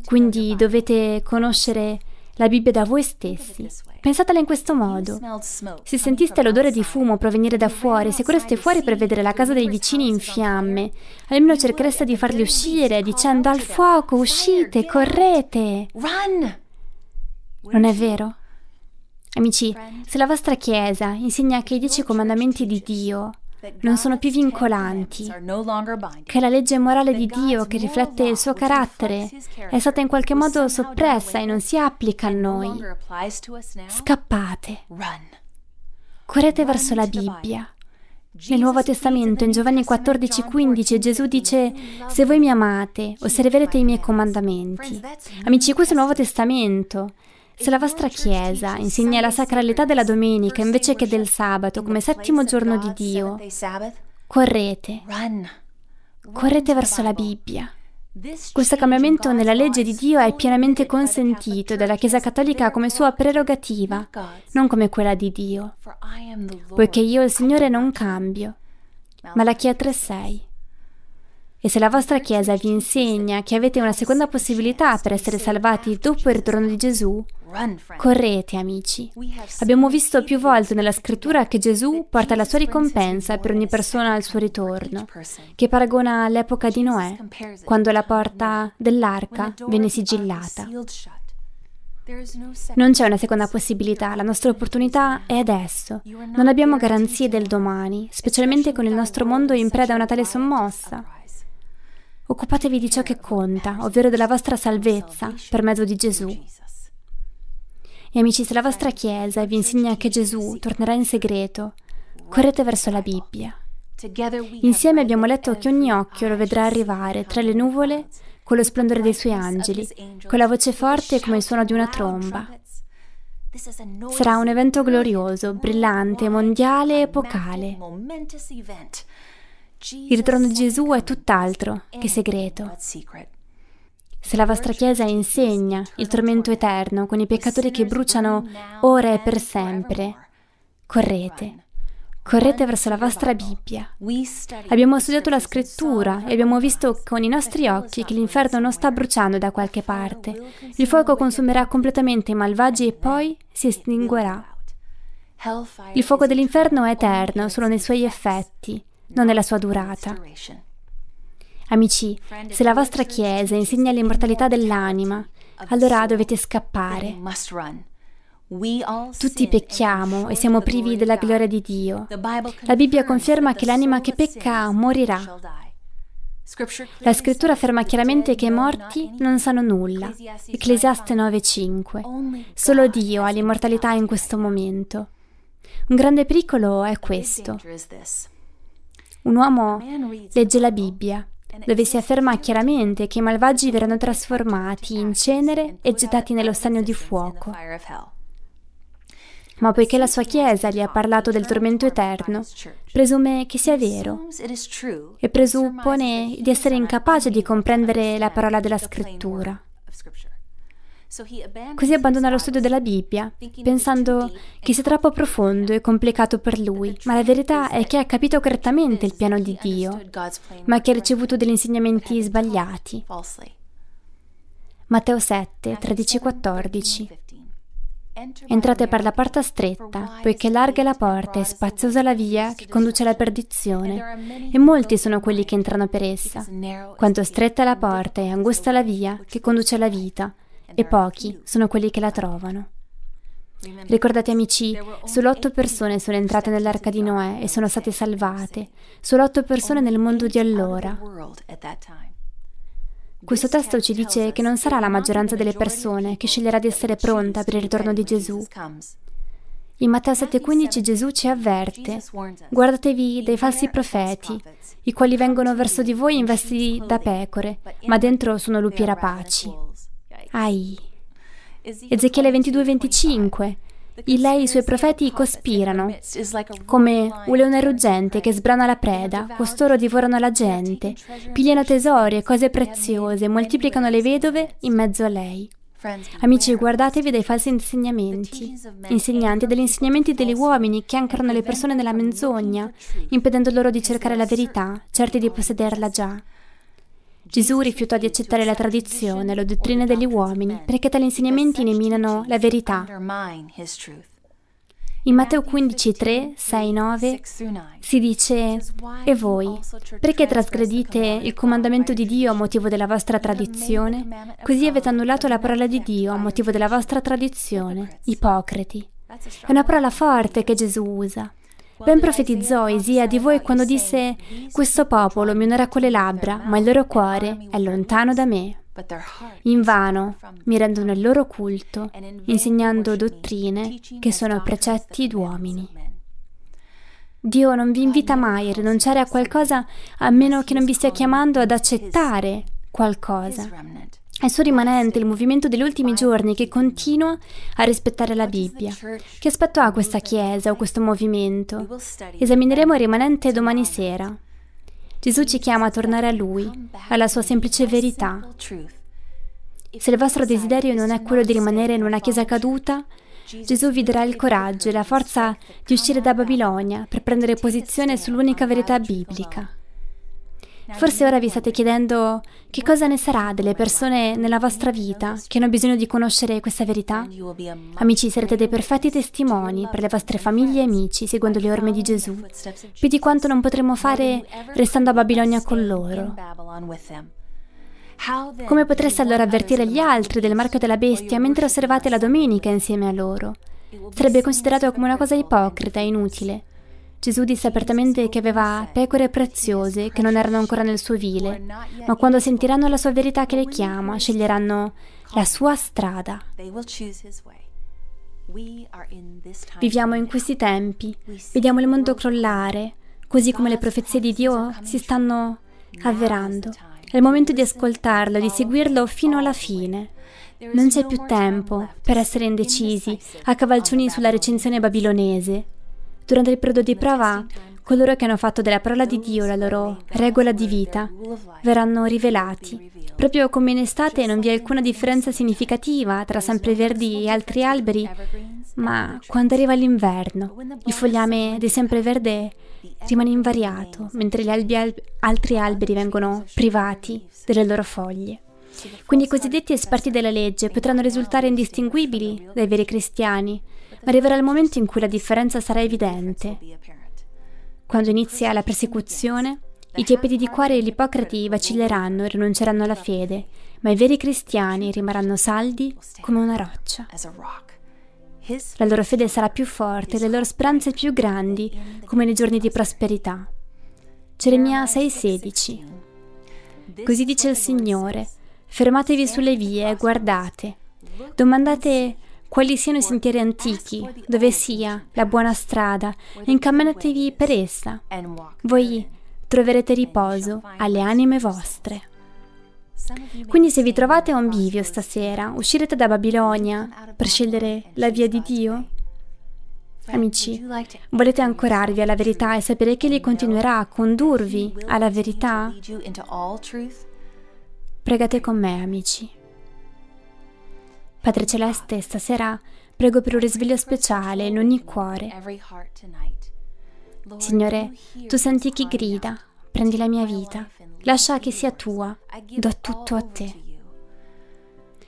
quindi dovete conoscere la Bibbia da voi stessi. Pensatela in questo modo. Se sentiste l'odore di fumo provenire da fuori, se correste fuori per vedere la casa dei vicini in fiamme, almeno cerchereste di farli uscire dicendo al fuoco, uscite, correte. Non è vero? Amici, se la vostra Chiesa insegna che i dieci comandamenti di Dio non sono più vincolanti, che la legge morale di Dio che riflette il suo carattere è stata in qualche modo soppressa e non si applica a noi. Scappate. Correte verso la Bibbia. Nel Nuovo Testamento, in Giovanni 14,15, Gesù dice: Se voi mi amate, osserverete i miei comandamenti. Amici, questo è il Nuovo Testamento. Se la vostra Chiesa insegna la sacralità della domenica invece che del sabato come settimo giorno di Dio, correte, correte verso la Bibbia. Questo cambiamento nella legge di Dio è pienamente consentito dalla Chiesa Cattolica come sua prerogativa, non come quella di Dio, poiché io il Signore non cambio. Malachia 3:6 e se la vostra Chiesa vi insegna che avete una seconda possibilità per essere salvati dopo il ritorno di Gesù, correte amici. Abbiamo visto più volte nella scrittura che Gesù porta la sua ricompensa per ogni persona al suo ritorno, che paragona l'epoca di Noè, quando la porta dell'arca venne sigillata. Non c'è una seconda possibilità, la nostra opportunità è adesso. Non abbiamo garanzie del domani, specialmente con il nostro mondo in preda a una tale sommossa. Occupatevi di ciò che conta, ovvero della vostra salvezza per mezzo di Gesù. E amici, se la vostra Chiesa vi insegna che Gesù tornerà in segreto, correte verso la Bibbia. Insieme abbiamo letto che ogni occhio lo vedrà arrivare tra le nuvole con lo splendore dei suoi angeli, con la voce forte come il suono di una tromba. Sarà un evento glorioso, brillante, mondiale epocale. Il ritorno di Gesù è tutt'altro che segreto. Se la vostra Chiesa insegna il tormento eterno con i peccatori che bruciano ora e per sempre, correte. Correte verso la vostra Bibbia. Abbiamo studiato la scrittura e abbiamo visto con i nostri occhi che l'inferno non sta bruciando da qualche parte. Il fuoco consumerà completamente i malvagi e poi si estinguerà. Il fuoco dell'inferno è eterno solo nei suoi effetti non nella sua durata. Amici, se la vostra Chiesa insegna l'immortalità dell'anima, allora dovete scappare. Tutti pecchiamo e siamo privi della gloria di Dio. La Bibbia conferma che l'anima che pecca morirà. La scrittura afferma chiaramente che i morti non sanno nulla. Ecclesiaste 9:5. Solo Dio ha l'immortalità in questo momento. Un grande pericolo è questo. Un uomo legge la Bibbia, dove si afferma chiaramente che i malvagi verranno trasformati in cenere e gettati nello stagno di fuoco. Ma poiché la sua Chiesa gli ha parlato del tormento eterno, presume che sia vero e presuppone di essere incapace di comprendere la parola della scrittura. Così abbandona lo studio della Bibbia, pensando che sia troppo profondo e complicato per lui, ma la verità è che ha capito correttamente il piano di Dio, ma che ha ricevuto degli insegnamenti sbagliati. Matteo 7, 13-14 Entrate per la porta stretta, poiché larga è la porta e spaziosa la via che conduce alla perdizione, e molti sono quelli che entrano per essa. Quanto stretta è la porta e angusta la via che conduce alla vita, e pochi sono quelli che la trovano. Ricordate amici, solo otto persone sono entrate nell'arca di Noè e sono state salvate, solo otto persone nel mondo di allora. Questo testo ci dice che non sarà la maggioranza delle persone che sceglierà di essere pronta per il ritorno di Gesù. In Matteo 7:15 Gesù ci avverte, guardatevi dei falsi profeti, i quali vengono verso di voi in vesti da pecore, ma dentro sono lupi rapaci. Ai. Ezechiele 22-25. I lei e i suoi profeti cospirano, come un leone ruggente che sbrana la preda, costoro divorano la gente, pigliano tesori e cose preziose, moltiplicano le vedove in mezzo a lei. Amici, guardatevi dai falsi insegnamenti, insegnanti degli insegnamenti degli uomini che ancorano le persone nella menzogna, impedendo loro di cercare la verità, certi di possederla già. Gesù rifiutò di accettare la tradizione, le dottrine degli uomini, perché tali insegnamenti ne minano la verità. In Matteo 15, 3, 6, 9 si dice, E voi, perché trasgredite il comandamento di Dio a motivo della vostra tradizione? Così avete annullato la parola di Dio a motivo della vostra tradizione, ipocriti. È una parola forte che Gesù usa. Ben profetizzò Isia di voi quando disse, Questo popolo mi onorerà con le labbra, ma il loro cuore è lontano da me. Invano mi rendono il loro culto, insegnando dottrine che sono precetti d'uomini. Dio non vi invita mai a rinunciare a qualcosa a meno che non vi stia chiamando ad accettare qualcosa. È il suo rimanente, il movimento degli ultimi giorni che continua a rispettare la Bibbia. Che aspetto ha questa Chiesa o questo movimento? Esamineremo il rimanente domani sera. Gesù ci chiama a tornare a Lui, alla sua semplice verità. Se il vostro desiderio non è quello di rimanere in una chiesa caduta, Gesù vi darà il coraggio e la forza di uscire da Babilonia per prendere posizione sull'unica verità biblica. Forse ora vi state chiedendo che cosa ne sarà delle persone nella vostra vita che hanno bisogno di conoscere questa verità? Amici, sarete dei perfetti testimoni per le vostre famiglie e amici seguendo le orme di Gesù, più di quanto non potremo fare restando a Babilonia con loro. Come potreste allora avvertire gli altri del marchio della bestia mentre osservate la domenica insieme a loro? Sarebbe considerato come una cosa ipocrita e inutile. Gesù disse apertamente che aveva pecore preziose che non erano ancora nel suo vile, ma quando sentiranno la sua verità che le chiama, sceglieranno la sua strada. Viviamo in questi tempi, vediamo il mondo crollare, così come le profezie di Dio si stanno avverando. È il momento di ascoltarlo, di seguirlo fino alla fine. Non c'è più tempo per essere indecisi, a cavalcioni sulla recensione babilonese. Durante il periodo di prova, coloro che hanno fatto della parola di Dio la loro regola di vita verranno rivelati. Proprio come in estate non vi è alcuna differenza significativa tra sempreverdi e altri alberi, ma quando arriva l'inverno, il fogliame del sempreverde rimane invariato, mentre gli albi al- altri alberi vengono privati delle loro foglie. Quindi i cosiddetti esperti della legge potranno risultare indistinguibili dai veri cristiani, ma arriverà il momento in cui la differenza sarà evidente. Quando inizia la persecuzione, i tiepidi di cuore e gli ipocriti vacilleranno e rinunceranno alla fede, ma i veri cristiani rimarranno saldi come una roccia. La loro fede sarà più forte, le loro speranze più grandi, come nei giorni di prosperità. Geremia 6:16 Così dice il Signore, fermatevi sulle vie guardate. Domandate quali siano i sentieri antichi, dove sia la buona strada, e incamminatevi per essa. Voi troverete riposo alle anime vostre. Quindi se vi trovate a un bivio stasera, uscirete da Babilonia per scegliere la via di Dio? Amici, volete ancorarvi alla verità e sapere che Egli continuerà a condurvi alla verità? Pregate con me, amici. Padre Celeste, stasera prego per un risveglio speciale in ogni cuore. Signore, tu senti chi grida, prendi la mia vita, lascia che sia tua, do tutto a te.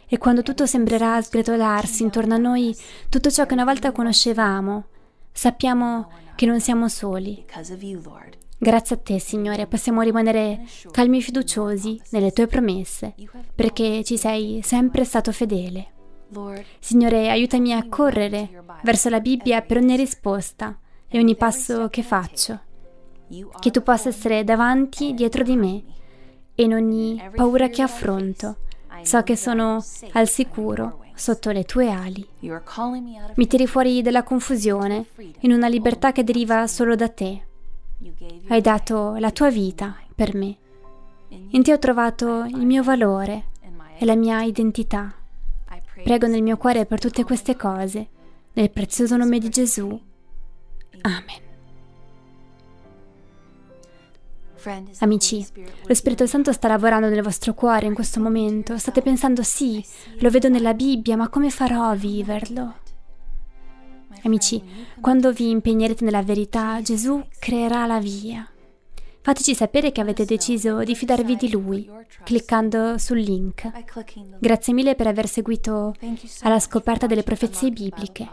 E quando tutto sembrerà sgretolarsi intorno a noi, tutto ciò che una volta conoscevamo, sappiamo che non siamo soli. Grazie a te, Signore, possiamo rimanere calmi e fiduciosi nelle tue promesse, perché ci sei sempre stato fedele. Signore, aiutami a correre verso la Bibbia per ogni risposta e ogni passo che faccio. Che tu possa essere davanti, dietro di me, e in ogni paura che affronto, so che sono al sicuro sotto le tue ali. Mi tiri fuori dalla confusione, in una libertà che deriva solo da te. Hai dato la tua vita per me. In te ho trovato il mio valore e la mia identità. Prego nel mio cuore per tutte queste cose, nel prezioso nome di Gesù. Amen. Amici, lo Spirito Santo sta lavorando nel vostro cuore in questo momento. State pensando, sì, lo vedo nella Bibbia, ma come farò a viverlo? Amici, quando vi impegnerete nella verità, Gesù creerà la via. Fateci sapere che avete deciso di fidarvi di Lui cliccando sul link. Grazie mille per aver seguito alla scoperta delle profezie bibliche.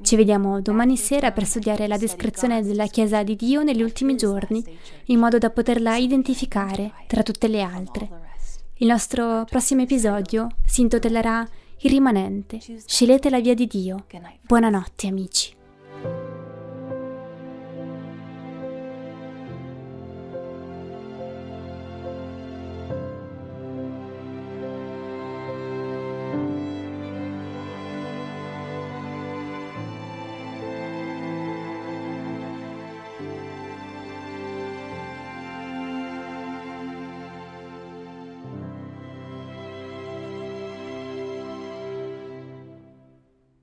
Ci vediamo domani sera per studiare la descrizione della Chiesa di Dio negli ultimi giorni, in modo da poterla identificare tra tutte le altre. Il nostro prossimo episodio si intitolerà Il rimanente. Scegliete la via di Dio. Buonanotte amici.